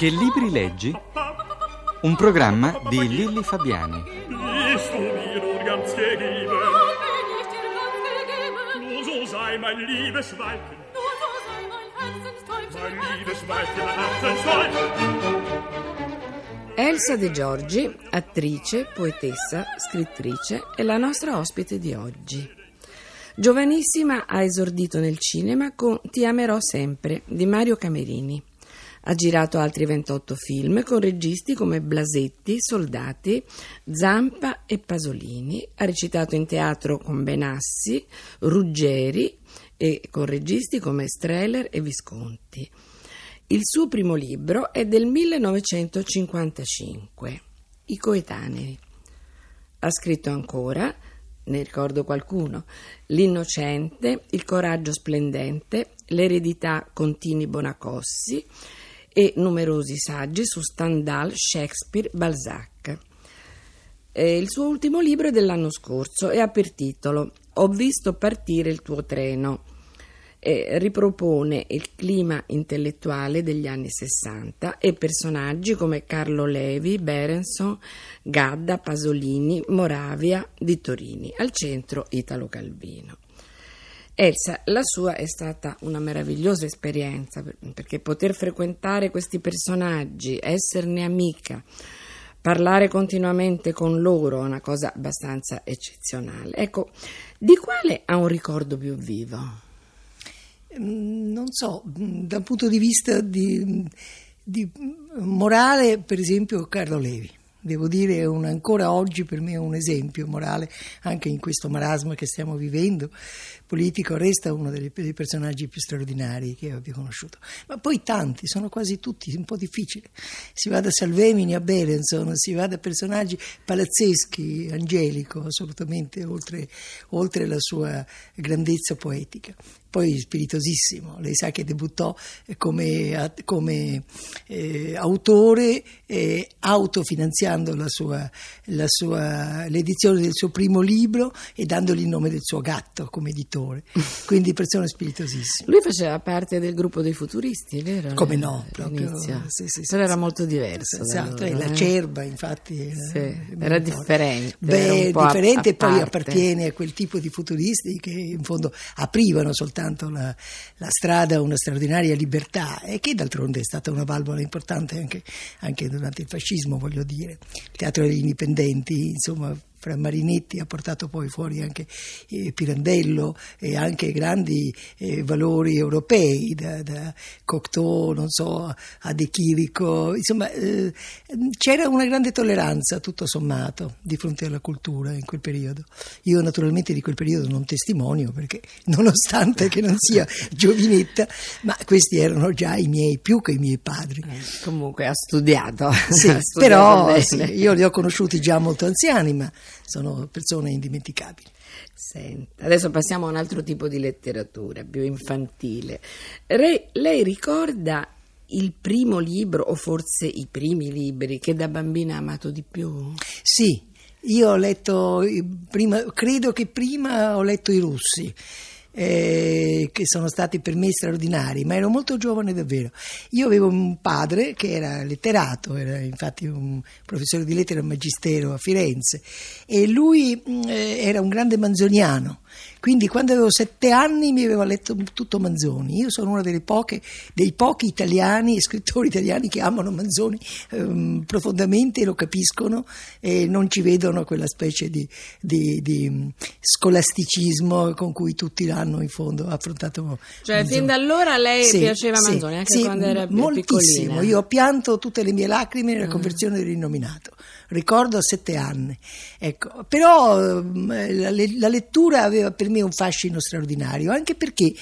Che libri leggi? Un programma di Lilli Fabiani. Elsa De Giorgi, attrice, poetessa, scrittrice, è la nostra ospite di oggi. Giovanissima ha esordito nel cinema con Ti amerò sempre di Mario Camerini. Ha girato altri 28 film con registi come Blasetti, Soldati, Zampa e Pasolini. Ha recitato in teatro con Benassi, Ruggeri e con registi come Streller e Visconti. Il suo primo libro è del 1955, I coetanei. Ha scritto ancora, ne ricordo qualcuno, L'innocente, Il coraggio splendente, L'eredità Contini Bonacossi e numerosi saggi su Stendhal, Shakespeare, Balzac. Il suo ultimo libro è dell'anno scorso e ha per titolo Ho visto partire il tuo treno e ripropone il clima intellettuale degli anni 60 e personaggi come Carlo Levi, Berenson, Gadda, Pasolini, Moravia, Vittorini, al centro Italo Calvino. Elsa, la sua è stata una meravigliosa esperienza per- perché poter frequentare questi personaggi, esserne amica, parlare continuamente con loro è una cosa abbastanza eccezionale. Ecco, di quale ha un ricordo più vivo? Mm, Non so, mm, dal punto di vista di, di morale, per esempio, Carlo Levi. Devo dire, è un- ancora oggi per me è un esempio morale, anche in questo marasma che stiamo vivendo politico, resta uno dei, dei personaggi più straordinari che abbia conosciuto. Ma poi tanti, sono quasi tutti un po' difficili. Si va da Salvemini a Berenson, si va da personaggi palazzeschi, Angelico, assolutamente, oltre, oltre la sua grandezza poetica poi spiritosissimo. Lei sa che debuttò eh, come, come, eh, autore eh, autofinanziando la sua, la sua, l'edizione del suo primo libro e dandogli il nome del suo gatto come editore. Quindi persona spiritosissima. Lui faceva parte del gruppo dei futuristi, vero? Come no, proprio, All'inizio. sì, sì, sì, Però era molto diverso. Esatto, loro, e la eh? cerba infatti era, differente, Beh, era differente e poi appartiene a quel tipo di futuristi che in fondo aprivano soltanto la, la strada una straordinaria libertà e che d'altronde è stata una valvola importante anche, anche durante il fascismo, voglio dire. Il teatro degli indipendenti, insomma, fra Marinetti ha portato poi fuori anche eh, Pirandello e anche grandi eh, valori europei, da, da Cocteau, non so, a De Chirico, insomma eh, c'era una grande tolleranza tutto sommato di fronte alla cultura in quel periodo. Io naturalmente di quel periodo non testimonio perché nonostante che non sia giovinetta, ma questi erano già i miei più che i miei padri. Eh, Comunque ha studiato. Sì, ha studiato però sì, io li ho conosciuti già molto anziani, ma sono persone indimenticabili. Senta, adesso passiamo a un altro tipo di letteratura, più infantile. Re- lei ricorda il primo libro, o forse i primi libri, che da bambina ha amato di più? Sì, io ho letto, prima, credo che prima ho letto i russi. Eh, che sono stati per me straordinari, ma ero molto giovane davvero. Io avevo un padre che era letterato, era infatti un professore di lettere al magistero a Firenze e lui mh, eh, era un grande manzoniano. Quindi quando avevo sette anni mi aveva letto tutto Manzoni. Io sono uno delle poche, dei pochi italiani, scrittori italiani che amano Manzoni ehm, profondamente, lo capiscono e non ci vedono quella specie di, di- di, mh, scolasticismo con cui tutti l'hanno in fondo affrontato. Cioè, Manzoni. fin da allora lei Sì, piaceva sì, Manzoni, anche sì, quando era moltissimo. piccolina? Io ho pianto tutte le mie lacrime nella conversione dell'innominato. Ricordo a sette anni. Ecco, però ehm, la, la lettura aveva per me un fascino straordinario, anche perché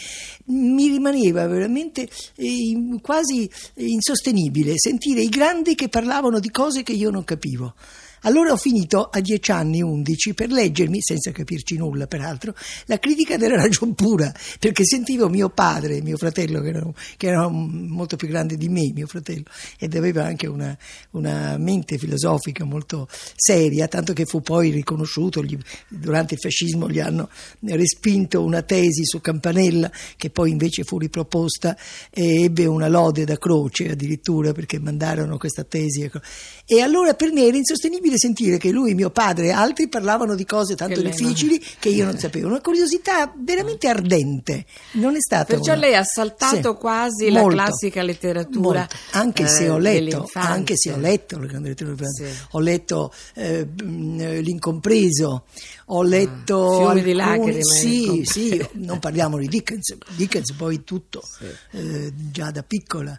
mi rimaneva veramente eh, quasi insostenibile sentire i grandi che parlavano di cose che io non capivo. Allora ho finito a 10 anni, 11, per leggermi, senza capirci nulla peraltro, la critica della ragion pura, perché sentivo mio padre, mio fratello, che era, che era molto più grande di me, mio fratello, ed aveva anche una, una mente filosofica molto seria, tanto che fu poi riconosciuto, gli, durante il fascismo gli hanno respinto una tesi su Campanella, che poi invece fu riproposta e ebbe una lode da croce addirittura, perché mandarono questa tesi. Ecco. E allora per me era insostenibile incredibile sentire che lui, mio padre e altri parlavano di cose tanto che difficili non... che io non sapevo. Una curiosità veramente ardente. Non è stata Perciò una... lei ha saltato sì, quasi molto, la classica letteratura. Molto. Anche eh, se ho letto, anche se ho letto, sì. ho letto eh, L'incompreso, ho letto ah, alcuni, di lacrime. Sì, sì, non parliamo di Dickens, Dickens poi tutto, sì. eh, già da piccola.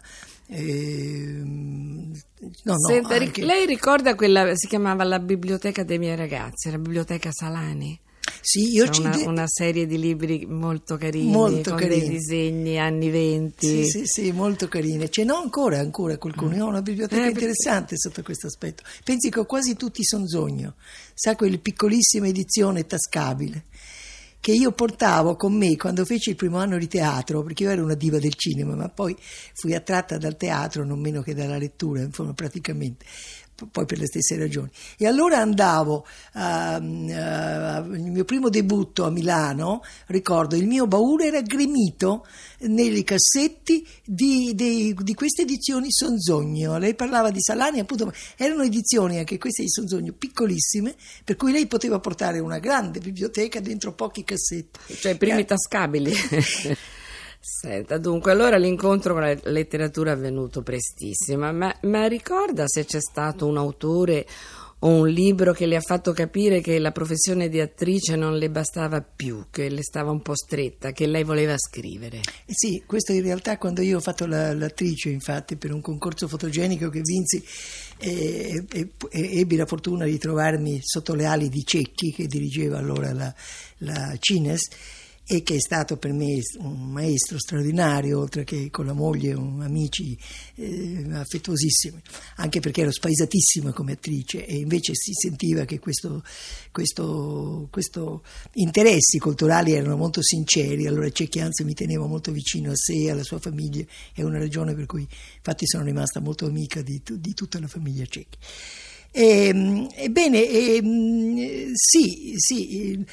Eh, no, no, Senta, anche... Lei ricorda quella, si chiamava la biblioteca dei miei ragazzi, la biblioteca Salani? Sì, io ci una, de... una, serie di libri molto carini, molto con carini. dei disegni anni 20. Sì, sì, sì, molto carine. Ce n'ho ancora, ancora qualcuno. Mm. Ho una biblioteca eh, interessante perché... sotto questo aspetto. Pensi che ho quasi tutti Sonzogno. Sa, quella piccolissima edizione tascabile che io portavo con me quando feci il primo anno di teatro, perché io ero una diva del cinema, ma poi fui attratta dal teatro non meno che dalla lettura, insomma, praticamente poi per le stesse ragioni. E allora andavo, uh, uh, il mio primo debutto a Milano, ricordo, il mio baule era gremito nei cassetti di, di, di queste edizioni Sonzogno. Lei parlava di Salani, appunto, erano edizioni anche queste di Sonzogno piccolissime, per cui lei poteva portare una grande biblioteca dentro pochi cassetti. Cioè i primi tascabili. Senta, dunque, allora l'incontro con la letteratura è avvenuto prestissimo, ma, ma ricorda se c'è stato un autore o un libro che le ha fatto capire che la professione di attrice non le bastava più, che le stava un po' stretta, che lei voleva scrivere. Eh sì, questo in realtà quando io ho fatto la, l'attrice, infatti, per un concorso fotogenico che vinsi, e, e, e, ebbi la fortuna di trovarmi sotto le ali di Cecchi, che dirigeva allora la, la Cines e che è stato per me un maestro straordinario, oltre che con la moglie, un, amici eh, affettuosissimi, anche perché ero spaesatissima come attrice e invece si sentiva che questo interessi culturali erano molto sinceri, allora Cecchi anzi mi teneva molto vicino a sé, alla sua famiglia, è una ragione per cui infatti sono rimasta molto amica di, di tutta la famiglia Cecchi. Ehm, ebbene, eh, sì, sì,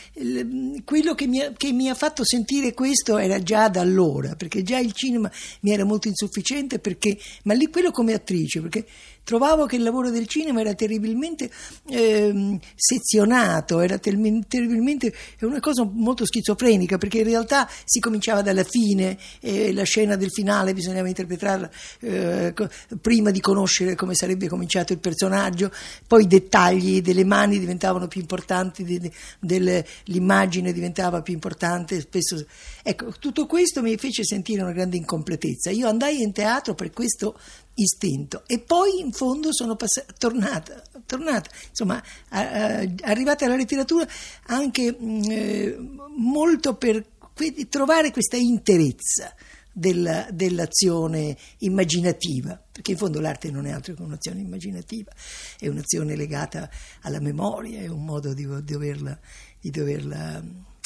quello che mi, ha, che mi, ha, fatto sentire questo era già da allora, perché già il cinema mi era molto insufficiente, perché, ma lì quello come attrice, perché trovavo che il lavoro del cinema era terribilmente eh, sezionato, era terribilmente una cosa molto schizofrenica perché in realtà si cominciava dalla fine e la scena del finale bisognava interpretarla eh, prima di conoscere come sarebbe cominciato il personaggio, poi i dettagli delle mani diventavano più importanti, de, de, l'immagine diventava più importante, spesso ecco, tutto questo mi fece sentire una grande incompletezza. Io andai in teatro per questo istinto e poi in fondo sono passata, tornata, tornata insomma a, a, arrivata alla letteratura anche mh, eh, molto per que- trovare questa interezza della, dell'azione immaginativa, perché in fondo l'arte non è altro che un'azione immaginativa, è un'azione legata alla memoria, è un modo di, doverla, di doverla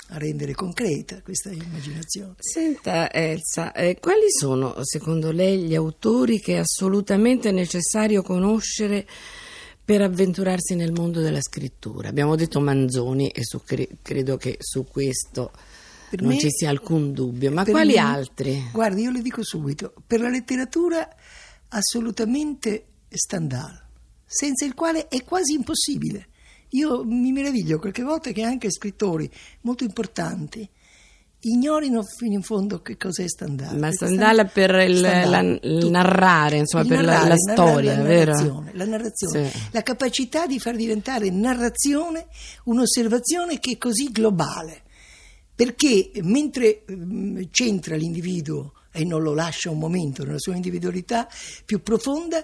rendere concreta questa immaginazione. Senta Elsa, eh, quali sono secondo lei gli autori che è assolutamente necessario conoscere per avventurarsi nel mondo della scrittura? Abbiamo detto Manzoni e su, cre- credo che su questo per non me, ci sia alcun dubbio, ma quali me, altri? Guardi, io le dico subito, per la letteratura assolutamente Stendhal, senza il quale è quasi impossibile. Io mi meraviglio qualche volta che anche scrittori molto importanti ignorino fino in fondo che cos'è Stendhal. Ma Stendhal per il, Stendhal, la, il narrare, insomma, il per narrare, la, la storia, la vero? Narrazione, la narrazione, sì. la capacità di far diventare narrazione un'osservazione che è così globale, perché mentre mm, centra l'individuo e non lo lascia un momento nella sua individualità più profonda,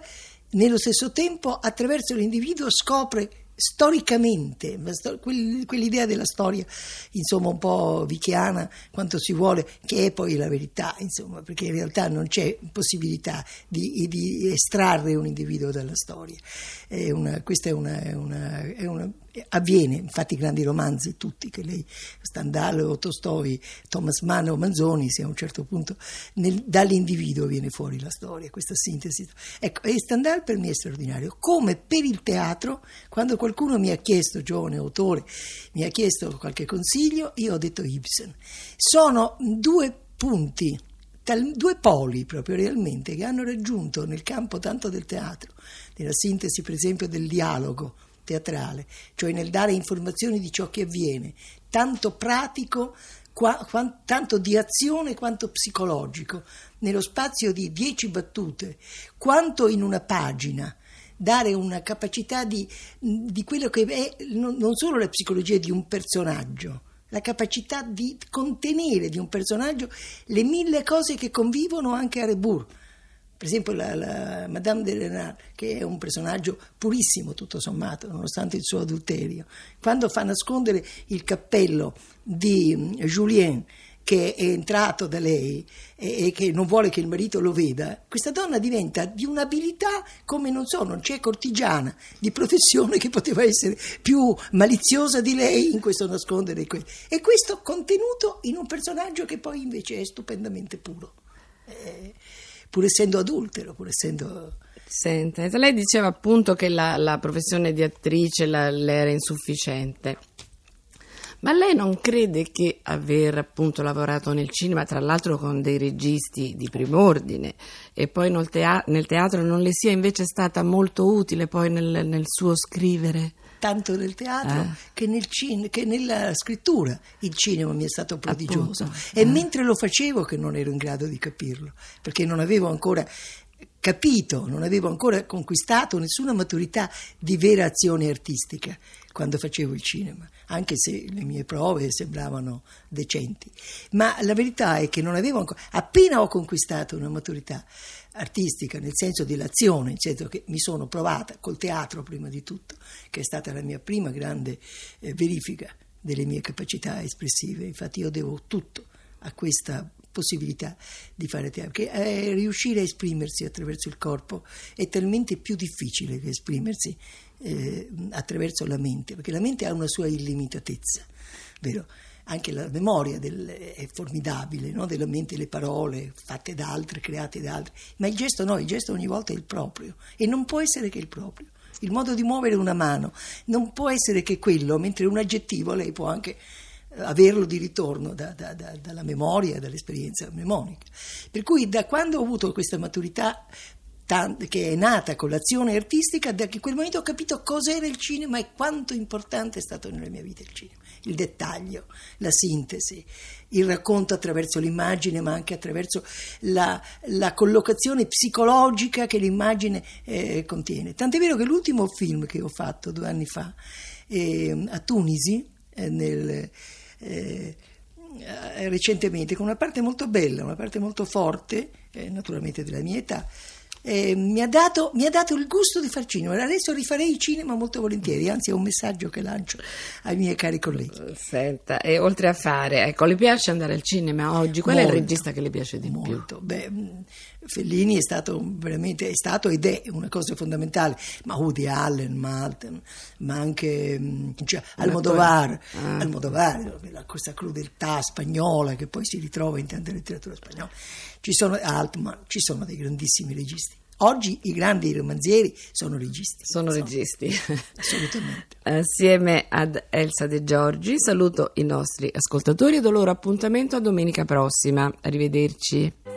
nello stesso tempo attraverso l'individuo scopre storicamente, quell'idea della storia, insomma, un po' vichiana, quanto si vuole, che è poi la verità, insomma, perché in realtà non c'è possibilità di, di estrarre un individuo dalla storia. È una- questa è una, è una- è una- avviene, infatti i grandi romanzi, tutti, che lei, Stendhal o Tolstoi, Thomas Mann o Manzoni, se a un certo punto nel- dall'individuo viene fuori la storia, questa sintesi. Ecco, e Stendhal per me è straordinario, come per il teatro, quando qualcuno mi ha chiesto, giovane autore, mi ha chiesto qualche consiglio, io ho detto Ibsen. Sono due punti due poli proprio realmente che hanno raggiunto nel campo tanto del teatro, nella sintesi per esempio del dialogo teatrale, cioè nel dare informazioni di ciò che avviene, tanto pratico, qua- quan- tanto di azione quanto psicologico, nello spazio di dieci battute, quanto in una pagina dare una capacità di, di quello che è non solo la psicologia di un personaggio, la capacità di contenere di un personaggio le mille cose che convivono anche a Rebours. Per esempio la, la Madame de Renard, che è un personaggio purissimo tutto sommato, nonostante il suo adulterio, quando fa nascondere il cappello di mm, Julien che è entrato da lei e, e che non vuole che il marito lo veda, questa donna diventa di un'abilità come non so, non c'è cortigiana di professione che poteva essere più maliziosa di lei in questo nascondere e questo contenuto in un personaggio che poi invece è stupendamente puro, Eh, pur essendo adultero, pur essendo Senta, lei diceva appunto che la, la professione di attrice la- le era insufficiente. Ma lei non crede che aver appunto lavorato nel cinema, tra l'altro con dei registi di prim'ordine, e poi nel, tea- nel teatro non le sia invece stata molto utile poi nel, nel suo scrivere? Tanto nel teatro Eh. che, nel cin- che nella scrittura il cinema mi è stato prodigioso Appunto, e eh. mentre lo facevo che non ero in grado di capirlo perché non avevo ancora capito, non avevo ancora conquistato nessuna maturità di vera azione artistica quando facevo il cinema, anche se le mie prove sembravano decenti. Ma la verità è che non avevo ancora, appena ho conquistato una maturità artistica, nel senso dell'azione, nel senso che mi sono provata col teatro prima di tutto, che è stata la mia prima grande eh, verifica delle mie capacità espressive. Infatti io devo tutto a questa possibilità di fare teatro, che eh, riuscire a esprimersi attraverso il corpo è talmente più difficile che esprimersi eh, attraverso la mente, perché la mente ha una sua illimitatezza, vero? Anche la memoria del- è formidabile, no? della mente le parole fatte da altri, create da altri, ma il gesto no, il gesto ogni volta è il proprio e non può essere che il proprio. Il modo di muovere una mano non può essere che quello, mentre un aggettivo lei può anche averlo di ritorno da- da- da- dalla memoria, dall'esperienza mnemonica. Per cui da quando ho avuto questa maturità che è nata con l'azione artistica, da quel momento ho capito cos'era il cinema e quanto importante è stato nella mia vita il cinema. Il dettaglio, la sintesi, il racconto attraverso l'immagine, ma anche attraverso la, la collocazione psicologica che l'immagine eh, contiene. Tant'è vero che l'ultimo film che ho fatto due anni fa eh, a Tunisi, eh, nel, eh, eh, recentemente, con una parte molto bella, una parte molto forte, eh, naturalmente della mia età, eh, mi, ha dato, mi ha dato il gusto di far cinema. Adesso rifarei il cinema molto volentieri, anzi è un messaggio che lancio ai miei cari colleghi. Senta, e oltre a fare, ecco, le piace andare al cinema oggi? Qual è il Molto, regista che le piace di più? Molto. Beh, mh, Fellini è stato veramente, è stato ed è una cosa fondamentale, ma Woody Allen, Malten, ma anche mh, cioè, Almodovar, Ah. Almodovar, questa crudeltà spagnola che poi si ritrova in tanta letteratura spagnola. Ci sono Altman, ci sono dei grandissimi registi. Oggi i grandi romanzieri sono registi. Sono insomma, registi. Assolutamente. Assieme ad Elsa De Giorgi saluto i nostri ascoltatori e do loro appuntamento a domenica prossima. Arrivederci.